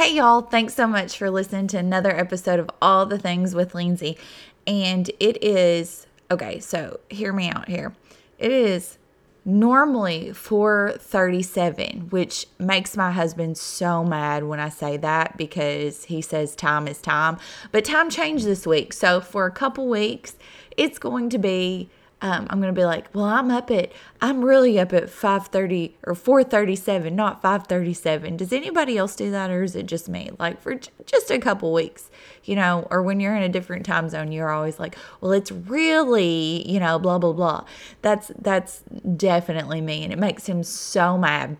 Hey, y'all. Thanks so much for listening to another episode of All the Things with Lindsay. And it is, okay, so hear me out here. It is normally 437 which makes my husband so mad when i say that because he says time is time but time changed this week so for a couple weeks it's going to be um, I'm gonna be like, well, I'm up at, I'm really up at 5:30 or 4:37, not 5:37. Does anybody else do that, or is it just me? Like for j- just a couple weeks, you know, or when you're in a different time zone, you're always like, well, it's really, you know, blah blah blah. That's that's definitely me, and it makes him so mad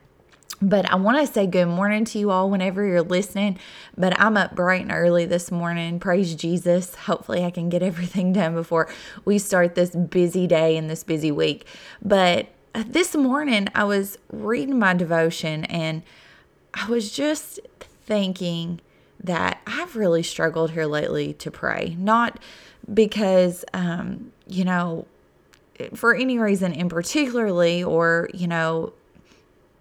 but I want to say good morning to you all whenever you're listening. But I'm up bright and early this morning. Praise Jesus. Hopefully, I can get everything done before we start this busy day and this busy week. But uh, this morning, I was reading my devotion and I was just thinking that I've really struggled here lately to pray. Not because, um, you know, for any reason in particularly, or, you know,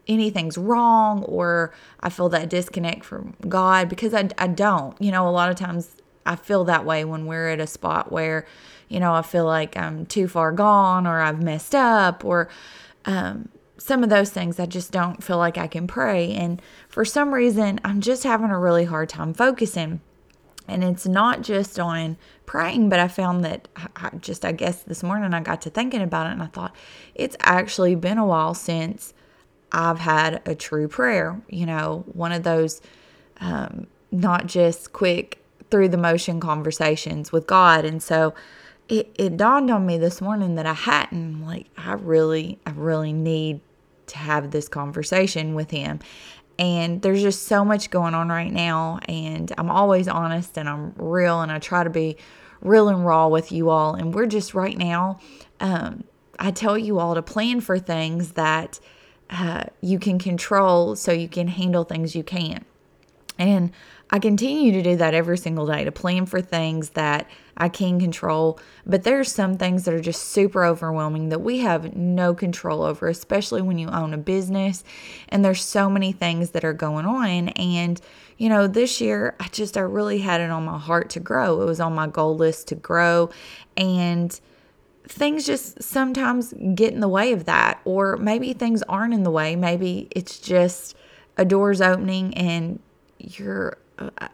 anything's wrong or I feel that disconnect from God because I, I don't. You know, a lot of times I feel that way when we're at a spot where, you know, I feel like I'm too far gone or I've messed up or um, some of those things I just don't feel like I can pray. And for some reason, I'm just having a really hard time focusing. And it's not just on praying, but I found that I just, I guess this morning I got to thinking about it and I thought it's actually been a while since I've had a true prayer, you know, one of those um, not just quick through the motion conversations with God. And so it, it dawned on me this morning that I hadn't, like, I really, I really need to have this conversation with Him. And there's just so much going on right now. And I'm always honest and I'm real and I try to be real and raw with you all. And we're just right now, um, I tell you all to plan for things that uh, you can control so you can handle things you can't. And I continue to do that every single day to plan for things that I can control. But there are some things that are just super overwhelming that we have no control over, especially when you own a business. And there's so many things that are going on. And, you know, this year I just, I really had it on my heart to grow. It was on my goal list to grow. And, things just sometimes get in the way of that. Or maybe things aren't in the way. Maybe it's just a door's opening and you're, I,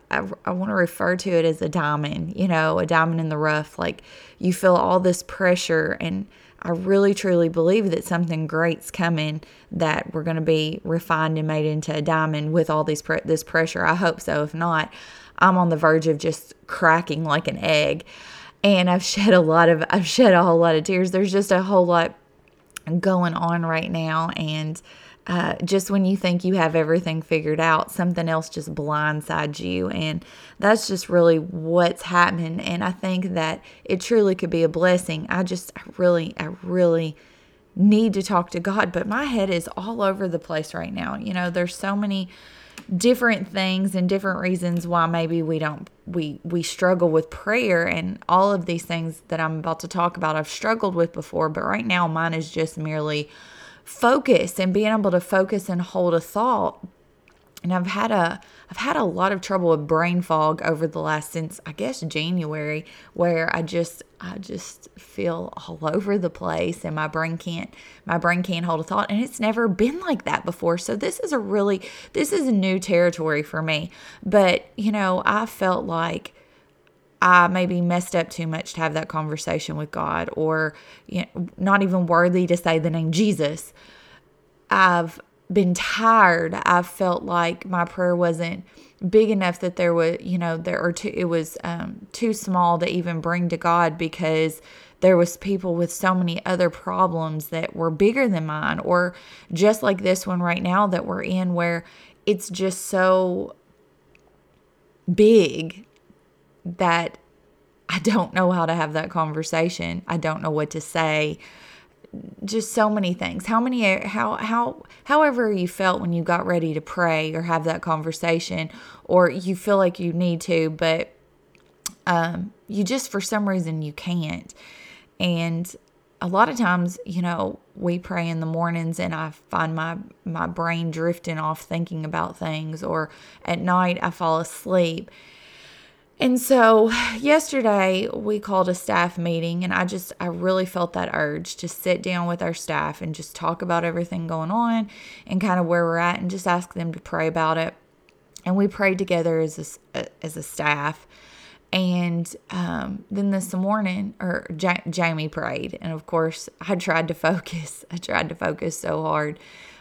I want to refer to it as a diamond, you know, a diamond in the rough. Like you feel all this pressure. And I really truly believe that something great's coming that we're going to be refined and made into a diamond with all these pre- this pressure. I hope so. If not, I'm on the verge of just cracking like an egg and I've shed a lot of I've shed a whole lot of tears. There's just a whole lot going on right now and uh, just when you think you have everything figured out, something else just blindsides you. And that's just really what's happening. And I think that it truly could be a blessing. I just I really, I really need to talk to God, but my head is all over the place right now. You know, there's so many different things and different reasons why maybe we don't we we struggle with prayer and all of these things that I'm about to talk about I've struggled with before but right now mine is just merely focus and being able to focus and hold a thought and I've had a I've had a lot of trouble with brain fog over the last since I guess January where I just I just feel all over the place and my brain can't my brain can't hold a thought. And it's never been like that before. So this is a really this is a new territory for me. But you know I felt like I maybe messed up too much to have that conversation with God or you know, not even worthy to say the name Jesus. I've been tired. I felt like my prayer wasn't big enough that there was, you know, there or too it was um, too small to even bring to God because there was people with so many other problems that were bigger than mine or just like this one right now that we're in where it's just so big that I don't know how to have that conversation. I don't know what to say just so many things. How many how how however you felt when you got ready to pray or have that conversation or you feel like you need to but um you just for some reason you can't. And a lot of times, you know, we pray in the mornings and I find my my brain drifting off thinking about things or at night I fall asleep. And so yesterday we called a staff meeting and I just I really felt that urge to sit down with our staff and just talk about everything going on and kind of where we're at and just ask them to pray about it. And we prayed together as a, as a staff. And um, then this morning, or ja- Jamie prayed, and of course I tried to focus. I tried to focus so hard,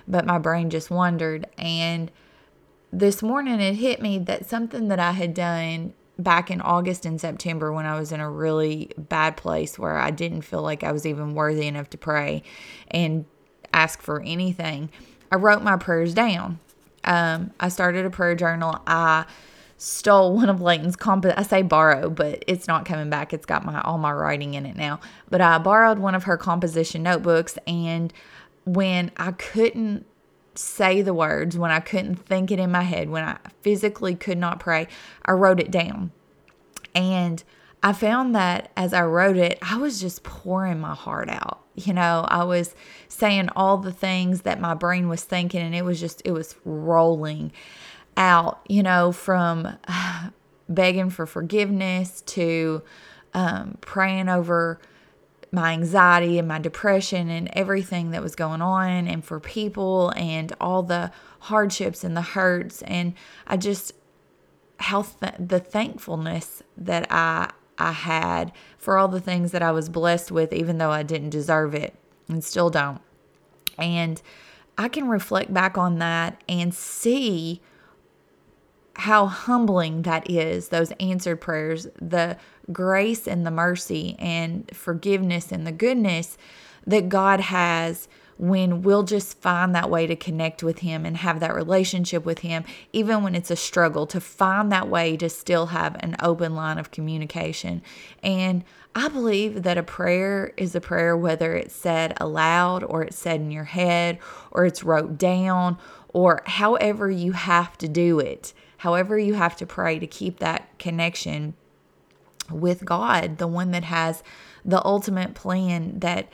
but my brain just wandered. And this morning it hit me that something that I had done back in August and September when I was in a really bad place where I didn't feel like I was even worthy enough to pray and ask for anything, I wrote my prayers down. Um, I started a prayer journal. I stole one of Layton's comp. I say borrow, but it's not coming back. It's got my all my writing in it now. But I borrowed one of her composition notebooks, and when I couldn't say the words, when I couldn't think it in my head, when I physically could not pray, I wrote it down. And I found that as I wrote it, I was just pouring my heart out. You know, I was saying all the things that my brain was thinking, and it was just, it was rolling out, you know, from begging for forgiveness to um, praying over my anxiety and my depression and everything that was going on and for people and all the hardships and the hurts and I just how th- the thankfulness that I I had for all the things that I was blessed with even though I didn't deserve it and still don't. And I can reflect back on that and see how humbling that is, those answered prayers, the grace and the mercy and forgiveness and the goodness that God has when we'll just find that way to connect with Him and have that relationship with Him, even when it's a struggle, to find that way to still have an open line of communication. And I believe that a prayer is a prayer, whether it's said aloud or it's said in your head or it's wrote down or however you have to do it however you have to pray to keep that connection with God, the one that has the ultimate plan that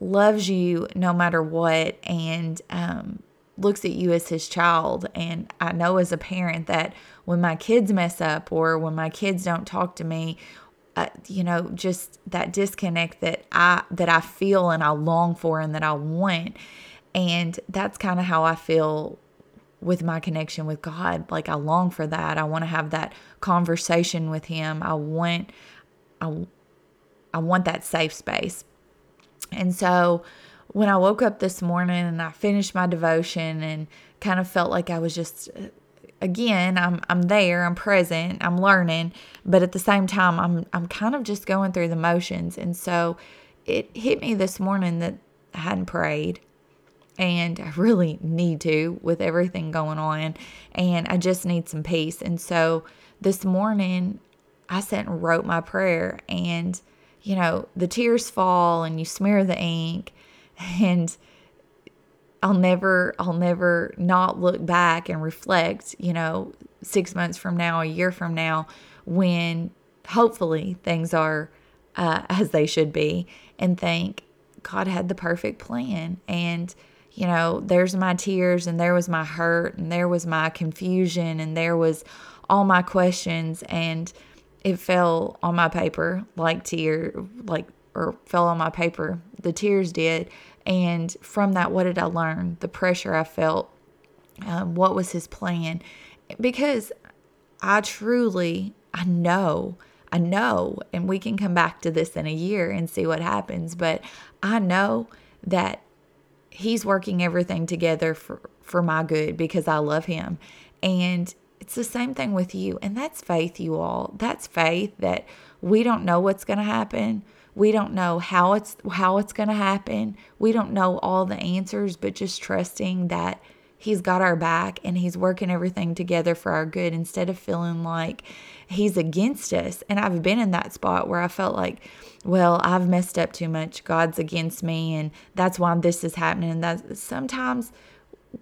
loves you no matter what and um, looks at you as his child. And I know as a parent that when my kids mess up or when my kids don't talk to me, uh, you know, just that disconnect that I that I feel and I long for and that I want. And that's kind of how I feel with my connection with God. Like I long for that. I want to have that conversation with him. I want I I want that safe space. And so when I woke up this morning and I finished my devotion and kind of felt like I was just again, I'm I'm there, I'm present, I'm learning, but at the same time I'm I'm kind of just going through the motions. And so it hit me this morning that I hadn't prayed and I really need to with everything going on and I just need some peace. And so this morning I sat and wrote my prayer and you know, the tears fall and you smear the ink and I'll never I'll never not look back and reflect, you know, 6 months from now, a year from now when hopefully things are uh, as they should be and think God had the perfect plan and you know, there's my tears and there was my hurt and there was my confusion and there was all my questions and it fell on my paper like tear like or fell on my paper. The tears did. And from that, what did I learn? The pressure I felt. Um, what was his plan? Because I truly, I know, I know, and we can come back to this in a year and see what happens, but I know that he's working everything together for, for my good because I love him. And it's the same thing with you. And that's faith, you all. That's faith that we don't know what's going to happen. We don't know how it's how it's going to happen. We don't know all the answers, but just trusting that he's got our back and he's working everything together for our good instead of feeling like he's against us. And I've been in that spot where I felt like well, I've messed up too much. God's against me, and that's why this is happening. And that sometimes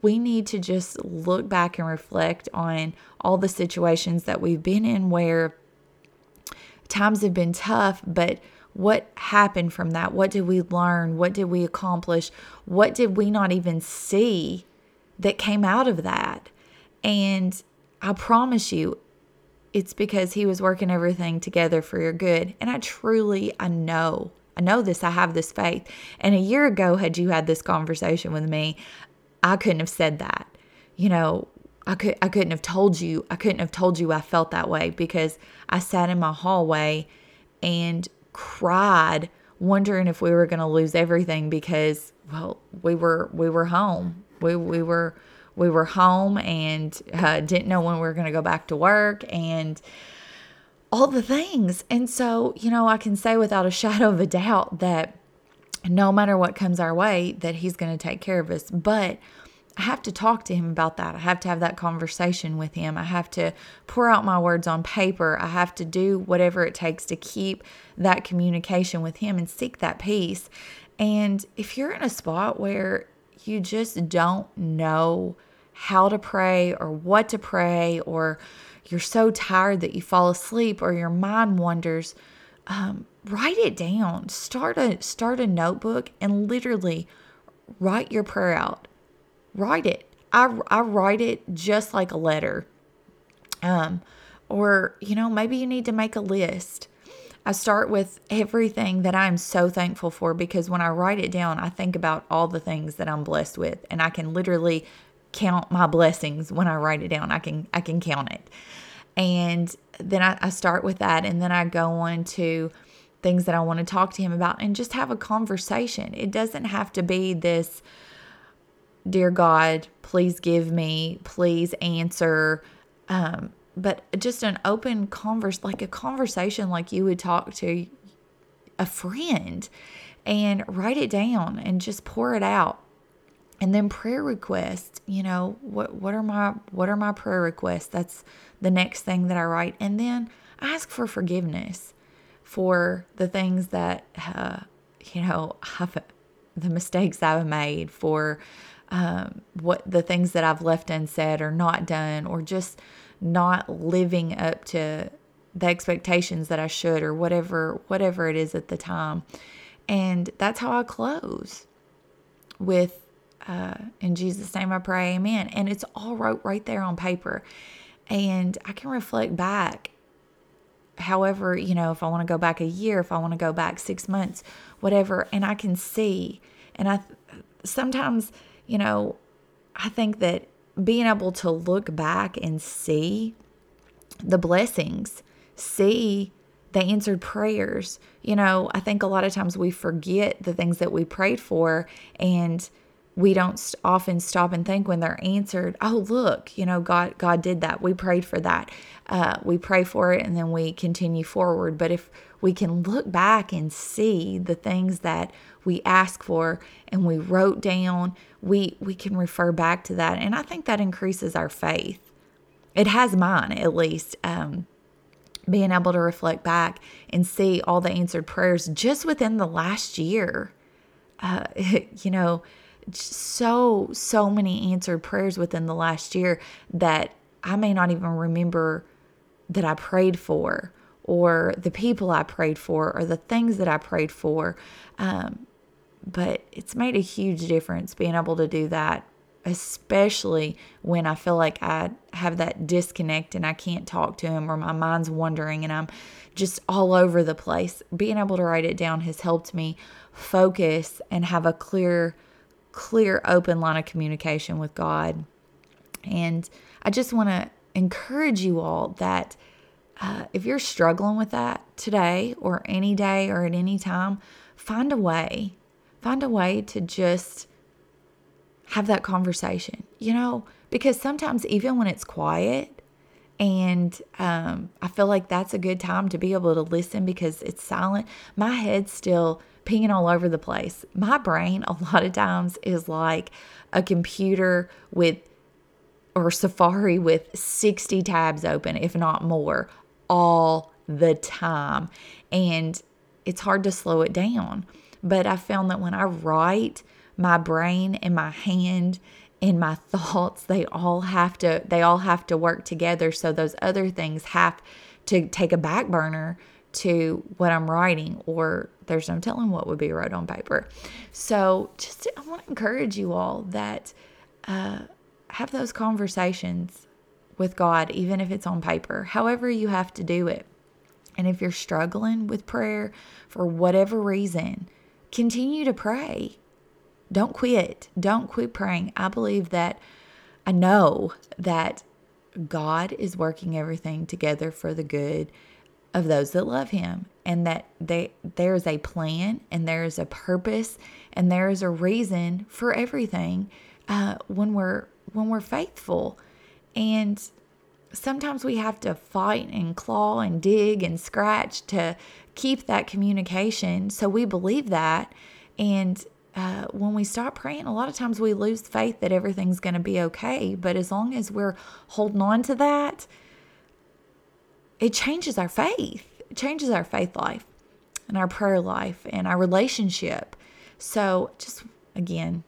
we need to just look back and reflect on all the situations that we've been in where times have been tough, but what happened from that? What did we learn? What did we accomplish? What did we not even see that came out of that? And I promise you, it's because he was working everything together for your good. And I truly, I know, I know this, I have this faith. And a year ago, had you had this conversation with me, I couldn't have said that. You know, I could I couldn't have told you I couldn't have told you I felt that way because I sat in my hallway and cried wondering if we were going to lose everything because well we were we were home we we were we were home and uh, didn't know when we were going to go back to work and all the things and so you know I can say without a shadow of a doubt that no matter what comes our way that he's going to take care of us but I have to talk to him about that. I have to have that conversation with him. I have to pour out my words on paper. I have to do whatever it takes to keep that communication with him and seek that peace. And if you're in a spot where you just don't know how to pray or what to pray, or you're so tired that you fall asleep, or your mind wanders, um, write it down. Start a start a notebook and literally write your prayer out write it. I, I write it just like a letter. Um, or, you know, maybe you need to make a list. I start with everything that I'm so thankful for because when I write it down, I think about all the things that I'm blessed with and I can literally count my blessings when I write it down. I can I can count it. And then I, I start with that and then I go on to things that I want to talk to him about and just have a conversation. It doesn't have to be this Dear God, please give me, please answer. Um, but just an open converse, like a conversation, like you would talk to a friend and write it down and just pour it out. And then prayer requests, you know, what what are my what are my prayer requests? That's the next thing that I write. And then ask for forgiveness for the things that uh, you know, I've, the mistakes I've made for um, what the things that I've left unsaid or not done, or just not living up to the expectations that I should, or whatever whatever it is at the time. And that's how I close with uh, in Jesus' name I pray, amen. And it's all wrote right there on paper. And I can reflect back however, you know, if I want to go back a year, if I want to go back six months, whatever, and I can see. And I sometimes you know, I think that being able to look back and see the blessings, see the answered prayers. You know, I think a lot of times we forget the things that we prayed for and we don't often stop and think when they're answered oh look you know god god did that we prayed for that uh, we pray for it and then we continue forward. But if we can look back and see the things that we ask for and we wrote down we we can refer back to that. And i think that increases our faith. It has mine at least um, being able to reflect back and see all the answered prayers just within the last year. Uh, you know so, so many answered prayers within the last year that I may not even remember that I prayed for, or the people I prayed for, or the things that I prayed for. Um, but it's made a huge difference being able to do that, especially when I feel like I have that disconnect and I can't talk to him, or my mind's wandering and I'm just all over the place. Being able to write it down has helped me focus and have a clear clear, open line of communication with God. And I just want to encourage you all that uh, if you're struggling with that today or any day or at any time, find a way. Find a way to just have that conversation, you know, because sometimes even when it's quiet, and um, I feel like that's a good time to be able to listen because it's silent. My head's still pinging all over the place. My brain, a lot of times, is like a computer with or Safari with 60 tabs open, if not more, all the time. And it's hard to slow it down. But I found that when I write, my brain and my hand and my thoughts, they all have to they all have to work together. So those other things have to take a back burner to what I'm writing, or there's no telling what would be wrote on paper. So, just I want to encourage you all that uh, have those conversations with God, even if it's on paper, however you have to do it. And if you're struggling with prayer for whatever reason, continue to pray. Don't quit. Don't quit praying. I believe that I know that God is working everything together for the good of those that love him and that they there is a plan and there is a purpose and there is a reason for everything uh, when we're when we're faithful and sometimes we have to fight and claw and dig and scratch to keep that communication so we believe that and uh, when we stop praying, a lot of times we lose faith that everything's going to be okay. But as long as we're holding on to that, it changes our faith. It changes our faith life and our prayer life and our relationship. So, just again,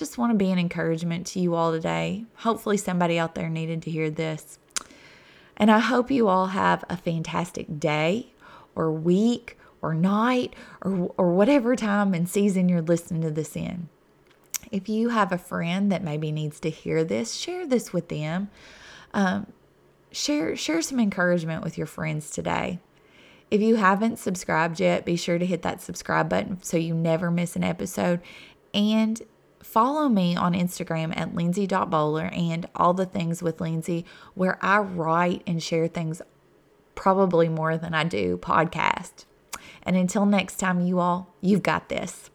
just want to be an encouragement to you all today. Hopefully, somebody out there needed to hear this. And I hope you all have a fantastic day or week or night or, or whatever time and season you're listening to this in. If you have a friend that maybe needs to hear this, share this with them. Um, share share some encouragement with your friends today. If you haven't subscribed yet, be sure to hit that subscribe button so you never miss an episode. And follow me on Instagram at lindsay.bowler and all the things with Lindsay, where I write and share things probably more than I do podcast. And until next time, you all, you've got this.